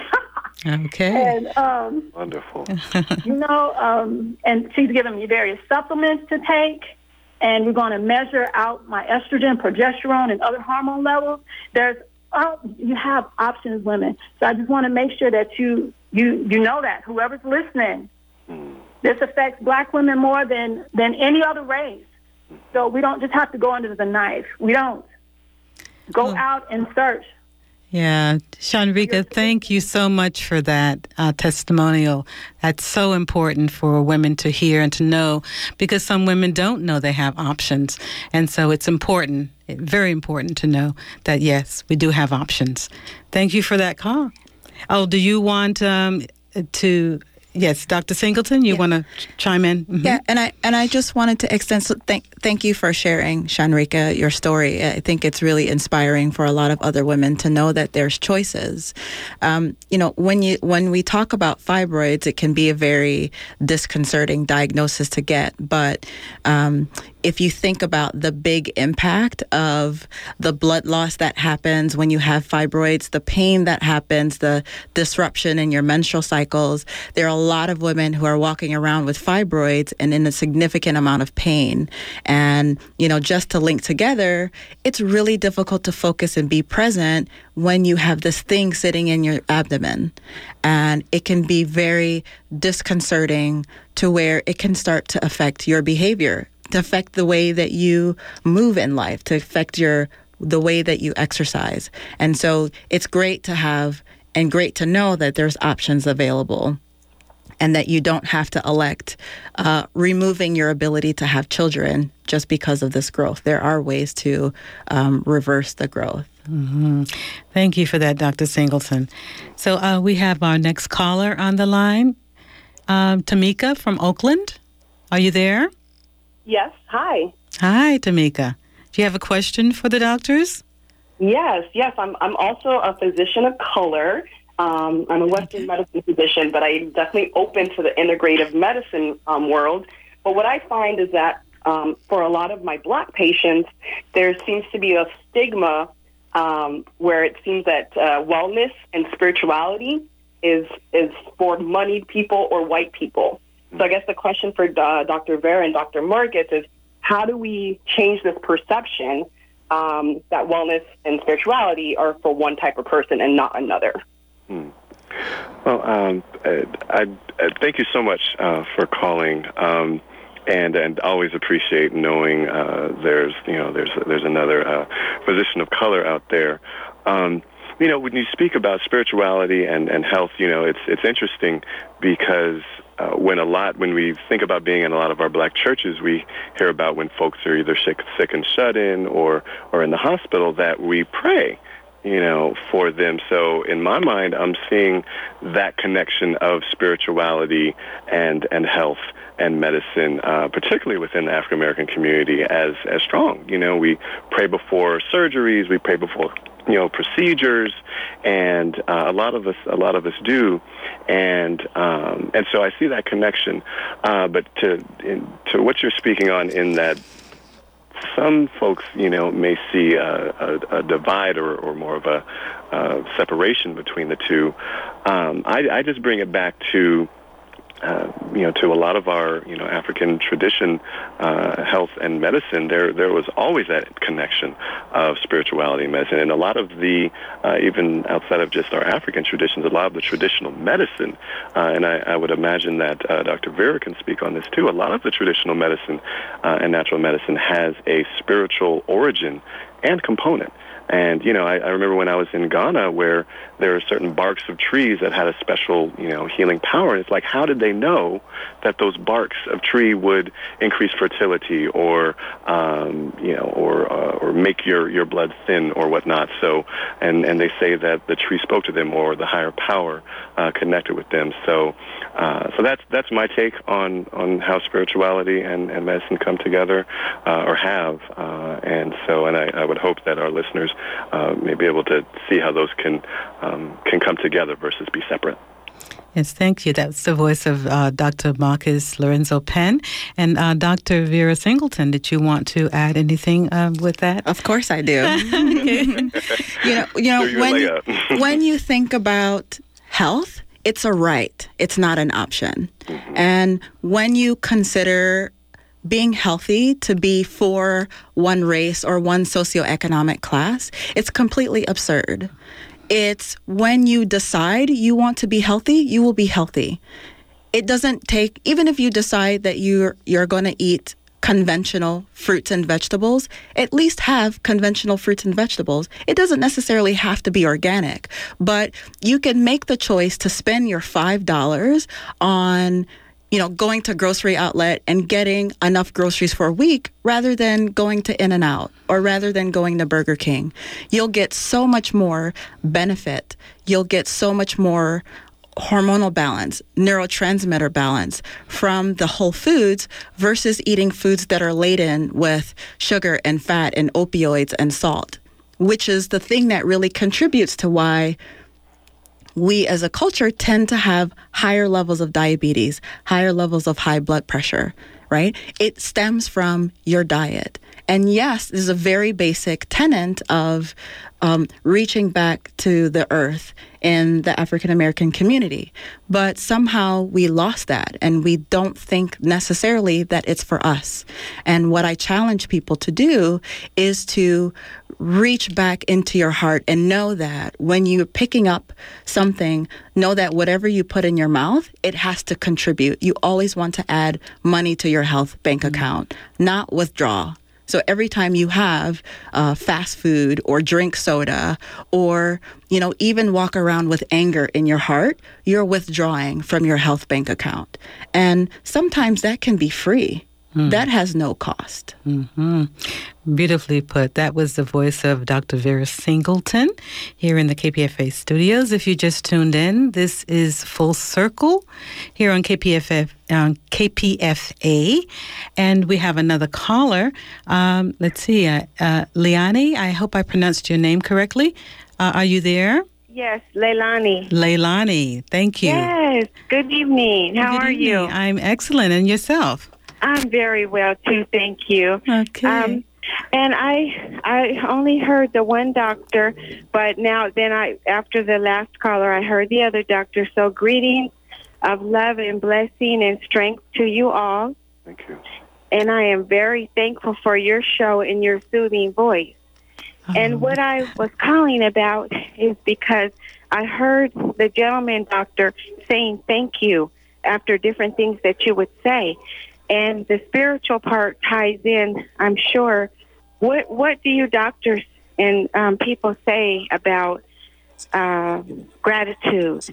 Okay. and um, Wonderful. *laughs* you know, um, and she's given me various supplements to take, and we're going to measure out my estrogen, progesterone, and other hormone levels. There's uh, you have options, women. So I just want to make sure that you you you know that whoever's listening, this affects Black women more than than any other race. So we don't just have to go under the knife. We don't go out and search. Yeah, Shanrika, thank you so much for that uh, testimonial. That's so important for women to hear and to know because some women don't know they have options. And so it's important, very important to know that, yes, we do have options. Thank you for that call. Oh, do you want um, to? Yes, Dr. Singleton, you want to ch- chime in? Mhm. Yeah, and I and I just wanted to extend so thank thank you for sharing, Shanrika, your story. I think it's really inspiring for a lot of other women to know that there's choices. Um, you know, when you when we talk about fibroids, it can be a very disconcerting diagnosis to get, but um, if you think about the big impact of the blood loss that happens when you have fibroids, the pain that happens, the disruption in your menstrual cycles, there are a lot of women who are walking around with fibroids and in a significant amount of pain. And, you know, just to link together, it's really difficult to focus and be present when you have this thing sitting in your abdomen. And it can be very disconcerting to where it can start to affect your behavior to affect the way that you move in life, to affect your the way that you exercise. And so it's great to have and great to know that there's options available and that you don't have to elect uh, removing your ability to have children just because of this growth. There are ways to um, reverse the growth. hmm Thank you for that, Dr. Singleton. So uh, we have our next caller on the line, um, Tamika from Oakland. Are you there? Yes. Hi. Hi, Tamika. Do you have a question for the doctors? Yes. Yes. I'm. I'm also a physician of color. Um, I'm a Western medicine physician, but I'm definitely open to the integrative medicine um, world. But what I find is that um, for a lot of my black patients, there seems to be a stigma um, where it seems that uh, wellness and spirituality is is for moneyed people or white people. So I guess the question for uh, Dr. Vera and Dr. Marcus is how do we change this perception um, that wellness and spirituality are for one type of person and not another? Well, um, I, I, I thank you so much uh, for calling, um, and and always appreciate knowing uh, there's you know there's there's another uh, physician of color out there. Um, you know, when you speak about spirituality and, and health, you know, it's it's interesting because uh, when a lot when we think about being in a lot of our black churches, we hear about when folks are either sick, sick and shut in or or in the hospital that we pray you know, for them. So in my mind, I'm seeing that connection of spirituality and and health and medicine, uh, particularly within the African American community, as as strong. You know, we pray before surgeries, we pray before you know procedures, and uh, a lot of us a lot of us do, and um, and so I see that connection. Uh, but to in, to what you're speaking on in that some folks, you know, may see a, a, a divide or, or more of a uh, separation between the two. Um, I, I just bring it back to uh, you know, to a lot of our, you know, African tradition, uh, health and medicine, there there was always that connection of spirituality and medicine, and a lot of the, uh, even outside of just our African traditions, a lot of the traditional medicine, uh, and I, I would imagine that uh, Dr. Vera can speak on this too. A lot of the traditional medicine uh, and natural medicine has a spiritual origin and component. And you know, I, I remember when I was in Ghana, where there are certain barks of trees that had a special, you know, healing power. And it's like, how did they know that those barks of tree would increase fertility, or um, you know, or uh, or make your your blood thin, or whatnot? So, and and they say that the tree spoke to them, or the higher power uh, connected with them. So, uh, so that's that's my take on on how spirituality and, and medicine come together, uh, or have. Uh, and so, and I, I would hope that our listeners uh, may be able to see how those can um, can come together versus be separate. Yes, thank you. That's the voice of uh, Dr. Marcus Lorenzo Penn. And uh, Dr. Vera Singleton, did you want to add anything uh, with that? Of course I do. *laughs* *laughs* you know, you know when *laughs* when you think about health, it's a right. It's not an option. And when you consider being healthy to be for one race or one socioeconomic class, it's completely absurd. It's when you decide you want to be healthy, you will be healthy. It doesn't take even if you decide that you're you're going to eat conventional fruits and vegetables, at least have conventional fruits and vegetables. It doesn't necessarily have to be organic, but you can make the choice to spend your $5 on you know, going to grocery outlet and getting enough groceries for a week rather than going to In-N-Out or rather than going to Burger King. You'll get so much more benefit. You'll get so much more hormonal balance, neurotransmitter balance from the whole foods versus eating foods that are laden with sugar and fat and opioids and salt, which is the thing that really contributes to why we as a culture tend to have higher levels of diabetes, higher levels of high blood pressure, right? It stems from your diet. And yes, this is a very basic tenet of um, reaching back to the earth in the African American community. But somehow we lost that and we don't think necessarily that it's for us. And what I challenge people to do is to reach back into your heart and know that when you're picking up something, know that whatever you put in your mouth, it has to contribute. You always want to add money to your health bank account, not withdraw. So every time you have uh, fast food or drink soda or, you know, even walk around with anger in your heart, you're withdrawing from your health bank account. And sometimes that can be free. That has no cost. hmm Beautifully put. That was the voice of Dr. Vera Singleton here in the KPFA studios. If you just tuned in, this is Full Circle here on KPFF, on KPFA. And we have another caller. Um, let's see, uh, uh, Liani, I hope I pronounced your name correctly. Uh, are you there? Yes, Leilani. Leilani, thank you. Yes. Good evening. How Good are you? I'm excellent. And yourself? I'm very well too. Thank you. Okay. Um, and I I only heard the one doctor, but now then I after the last caller I heard the other doctor. So greetings of love and blessing and strength to you all. Thank you. And I am very thankful for your show and your soothing voice. And what I was calling about is because I heard the gentleman doctor saying thank you after different things that you would say. And the spiritual part ties in, I'm sure. What what do you doctors and um, people say about uh, gratitude?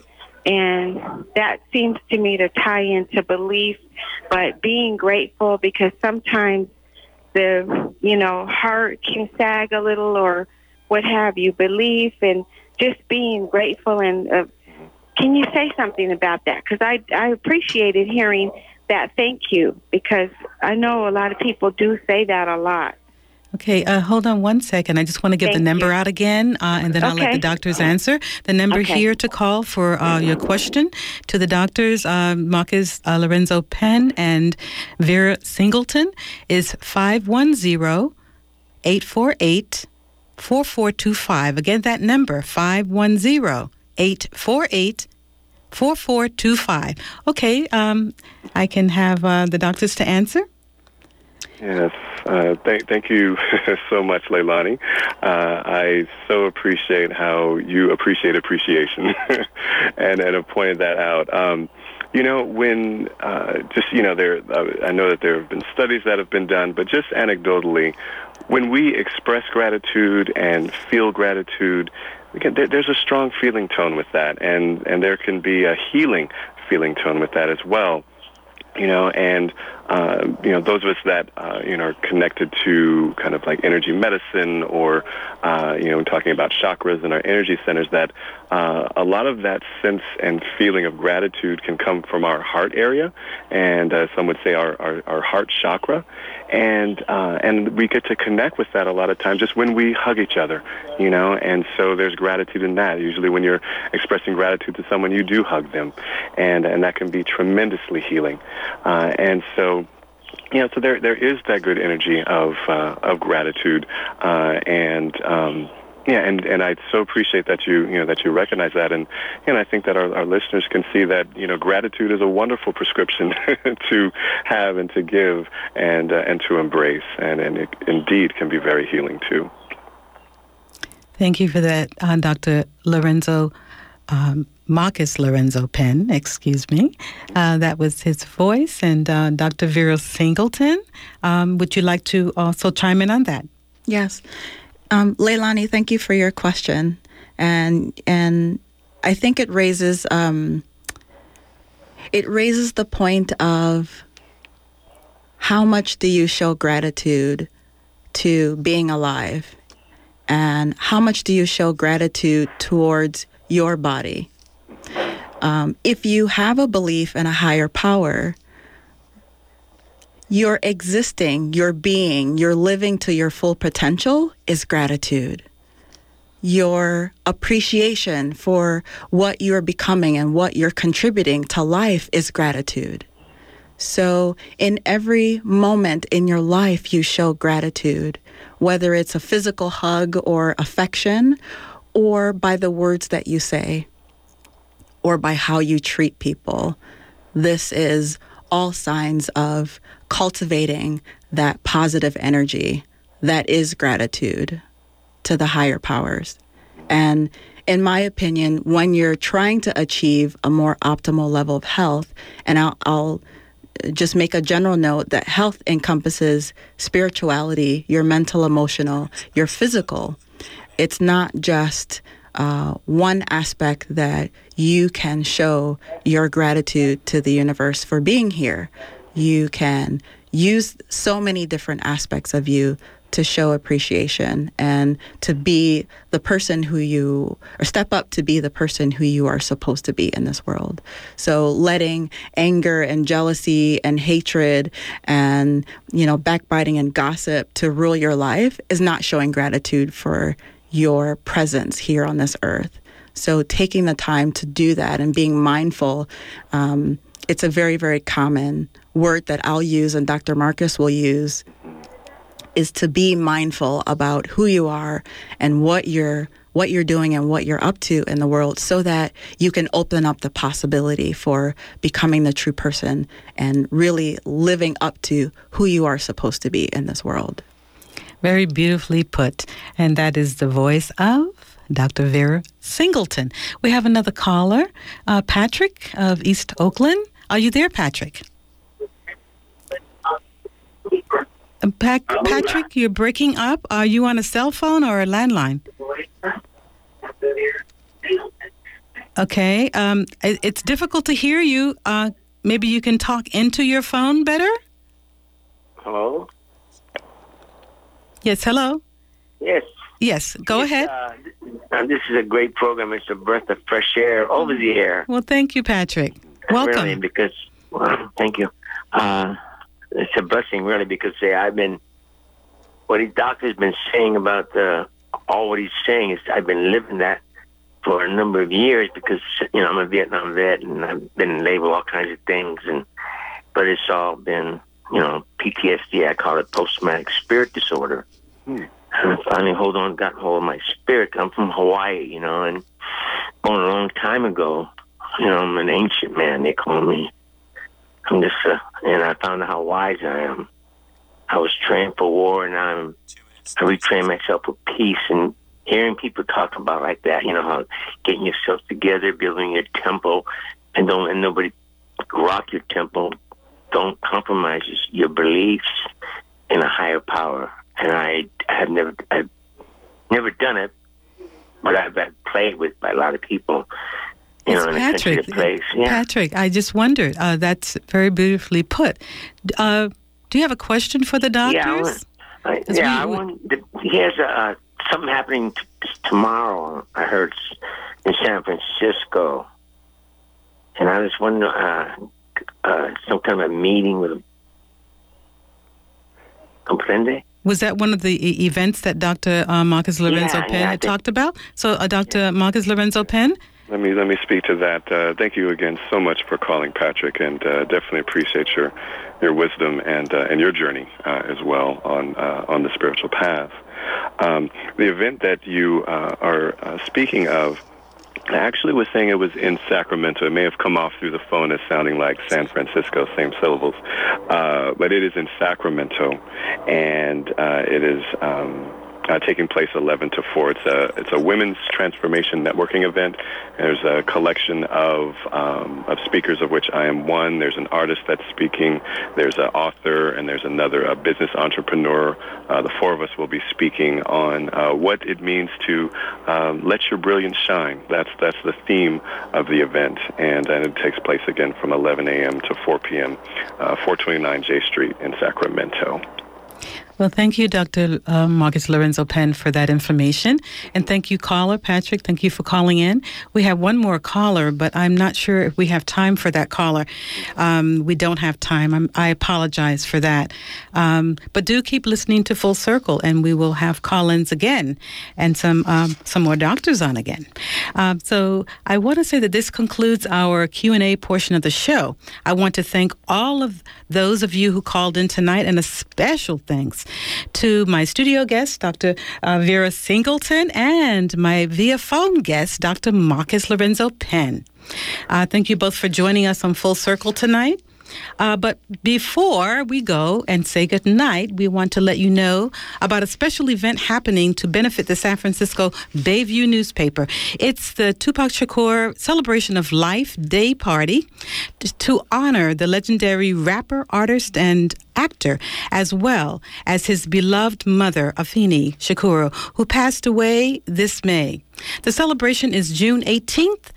And that seems to me to tie into belief, but being grateful because sometimes the you know heart can sag a little or what have you belief and just being grateful and uh, can you say something about that because I, I appreciated hearing that thank you because i know a lot of people do say that a lot Okay, uh, hold on one second. I just want to give the number you. out again, uh, and then I'll let the doctors answer. The number Okay. here to call for uh, your question to the doctors, uh, Marcus uh, Lorenzo Penn and Vera Singleton, is 510 848 4425. Again, that number, 510 848 4425. Okay, um, I can have uh, the doctors to answer. Yes. Uh, thank, thank you *laughs* so much, Leilani. Uh, I so appreciate how you appreciate appreciation *laughs* and, and have pointed that out. Um, you know, when uh, just, you know, there, uh, I know that there have been studies that have been done, but just anecdotally, when we express gratitude and feel gratitude, can, there, there's a strong feeling tone with that, and and there can be a healing feeling tone with that as well. You know, and uh, you know those of us that uh, you know are connected to kind of like energy medicine or uh, you know talking about chakras and our energy centers that uh, a lot of that sense and feeling of gratitude can come from our heart area and uh, some would say our, our, our heart chakra. And uh, and we get to connect with that a lot of times just when we hug each other you know and so there's gratitude in that. Usually when you're expressing gratitude to someone you do hug them. And and that can be tremendously healing. And so yeah, so there there is that good energy of uh, of gratitude, uh, and um, yeah, and and I so appreciate that you you know that you recognize that, and and I think that our, our listeners can see that you know gratitude is a wonderful prescription *laughs* to have and to give and uh, and to embrace, and and it indeed can be very healing too. Thank you for that, uh, Dr. Lorenzo. Um, Marcus Lorenzo Penn, excuse me. Uh, that was his voice. And uh, Dr. Vera Singleton, um, would you like to also chime in on that? Yes. Um, Leilani, thank you for your question. And, and I think it raises, um, it raises the point of how much do you show gratitude to being alive? And how much do you show gratitude towards your body? Um, if you have a belief in a higher power, your existing, your being, your living to your full potential is gratitude. Your appreciation for what you're becoming and what you're contributing to life is gratitude. So, in every moment in your life, you show gratitude, whether it's a physical hug or affection, or by the words that you say or by how you treat people. This is all signs of cultivating that positive energy that is gratitude to the higher powers. And in my opinion, when you're trying to achieve a more optimal level of health, and I'll, I'll just make a general note that health encompasses spirituality, your mental, emotional, your physical. It's not just uh, one aspect that you can show your gratitude to the universe for being here. You can use so many different aspects of you to show appreciation and to be the person who you or step up to be the person who you are supposed to be in this world. So letting anger and jealousy and hatred and you know backbiting and gossip to rule your life is not showing gratitude for your presence here on this earth. So taking the time to do that and being mindful, um, it's a very, very common word that I'll use and Dr. Marcus will use is to be mindful about who you are and what you're what you're doing and what you're up to in the world so that you can open up the possibility for becoming the true person and really living up to who you are supposed to be in this world. Very beautifully put. And that is the voice of Dr. Vera Singleton. We have another caller, uh, Patrick of East Oakland. Are you there, Patrick? Uh, Pat- Patrick, you're breaking up. Are you on a cell phone or a landline? Okay. Um, it- it's difficult to hear you. Uh, maybe you can talk into your phone better? Hello? Yes, hello? Yes. Yes, go ahead. Uh, uh, this is a great program. It's a breath of fresh air over the air. Well, thank you, Patrick. Welcome. Really, because, well, thank you. Uh, it's a blessing, really, because say, I've been, what the doctor's been saying about the, all what he's saying is I've been living that for a number of years because, you know, I'm a Vietnam vet and I've been labeled all kinds of things. and But it's all been, you know, PTSD. I call it post-traumatic spirit disorder. And I finally hold on, got hold of my spirit. I'm from Hawaii, you know, and born a long time ago. You know, I'm an ancient man. They call me. I'm just, uh, and I found out how wise I am. I was trained for war, and I'm. I retrained myself for peace. And hearing people talk about like that, you know, how getting yourself together, building your temple, and don't let nobody rock your temple. Don't compromise your beliefs in a higher power and I have never I've never done it, but I've been played with by a lot of people. You It's know, in a Patrick. place. Yeah. Patrick, I just wondered. Uh, that's very beautifully put. Uh, do you have a question for the doctors? Yeah, I want, I, yeah. I want. The, here's a, uh, something happening t- tomorrow. I heard in San Francisco, and I was wondering uh, some kind of a meeting with. him. Comprende? Was that one of the e- events that Dr. Uh, Marcus Lorenzo Yeah, Penn yeah, had talked about? So, uh, Dr. Marcus Lorenzo Penn? Let me let me speak to that. Uh, thank you again so much for calling, Patrick, and uh, definitely appreciate your your wisdom and uh, and your journey uh, as well on uh, on the spiritual path. Um, the event that you uh, are uh, speaking of. I actually was saying it was in Sacramento. It may have come off through the phone as sounding like San Francisco, same syllables, uh, but it is in Sacramento, and uh, it is um, uh, taking place 11 to 4. It's a it's a women's transformation networking event. There's a collection of um, of speakers, of which I am one. There's an artist that's speaking. There's an author, and there's another a business entrepreneur. Uh, the four of us will be speaking on uh, what it means to um, let your brilliance shine. That's that's the theme of the event, and, and it takes place again from 11 a.m. to 4 p.m. Uh, 429 J Street in Sacramento. Well, thank you, Dr. Uh, Marcus Lorenzo Penn, for that information. And thank you, caller Patrick. Thank you for calling in. We have one more caller, but I'm not sure if we have time for that caller. Um, we don't have time. I'm, I apologize for that. Um, but do keep listening to Full Circle, and we will have call-ins again and some um, some more doctors on again. Um, so I want to say that this concludes our Q&A portion of the show. I want to thank all of those of you who called in tonight, and a special thanks to my studio guest, Dr. Uh, Vera Singleton, and my via phone guest, Dr. Marcus Lorenzo Penn. Uh, thank you both for joining us on Full Circle tonight. Uh, but before we go and say good night, we want to let you know about a special event happening to benefit the San Francisco Bayview newspaper. It's the Tupac Shakur Celebration of Life Day Party to honor the legendary rapper, artist, and actor, as well as his beloved mother, Afeni Shakur, who passed away this May. The celebration is June 18th,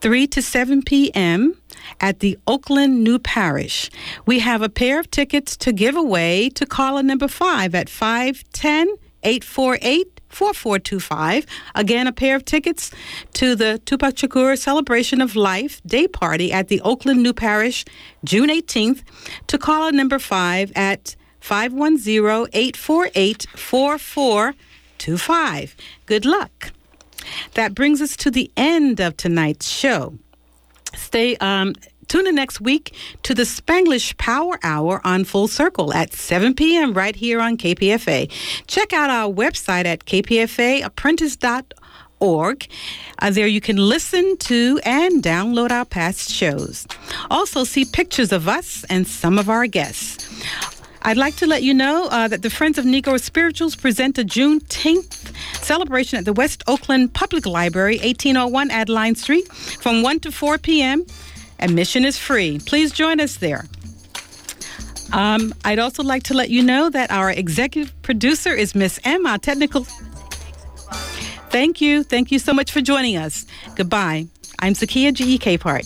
3 to 7 p.m at the Oakland New Parish. We have a pair of tickets to give away to caller number five at 510 848 4425. Again, a pair of tickets to the Tupac Shakur Celebration of Life Day Party at the Oakland New Parish, June 18th, to caller number five at 510 848 4425. Good luck. That brings us to the end of tonight's show. Stay um, tune in next week to the Spanglish Power Hour on Full Circle at 7 p.m. right here on KPFA. Check out our website at kpfaapprentice.org. Uh, there you can listen to and download our past shows. Also, see pictures of us and some of our guests. I'd like to let you know uh, that the Friends of Negro Spirituals present a Juneteenth celebration at the West Oakland Public Library, 1801 Adeline Street, from 1 to 4 p.m. Admission is free. Please join us there. Um, I'd also like to let you know that our executive producer is Miss M, our technical. Thank you. Thank you so much for joining us. Goodbye. I'm Zakia. Part.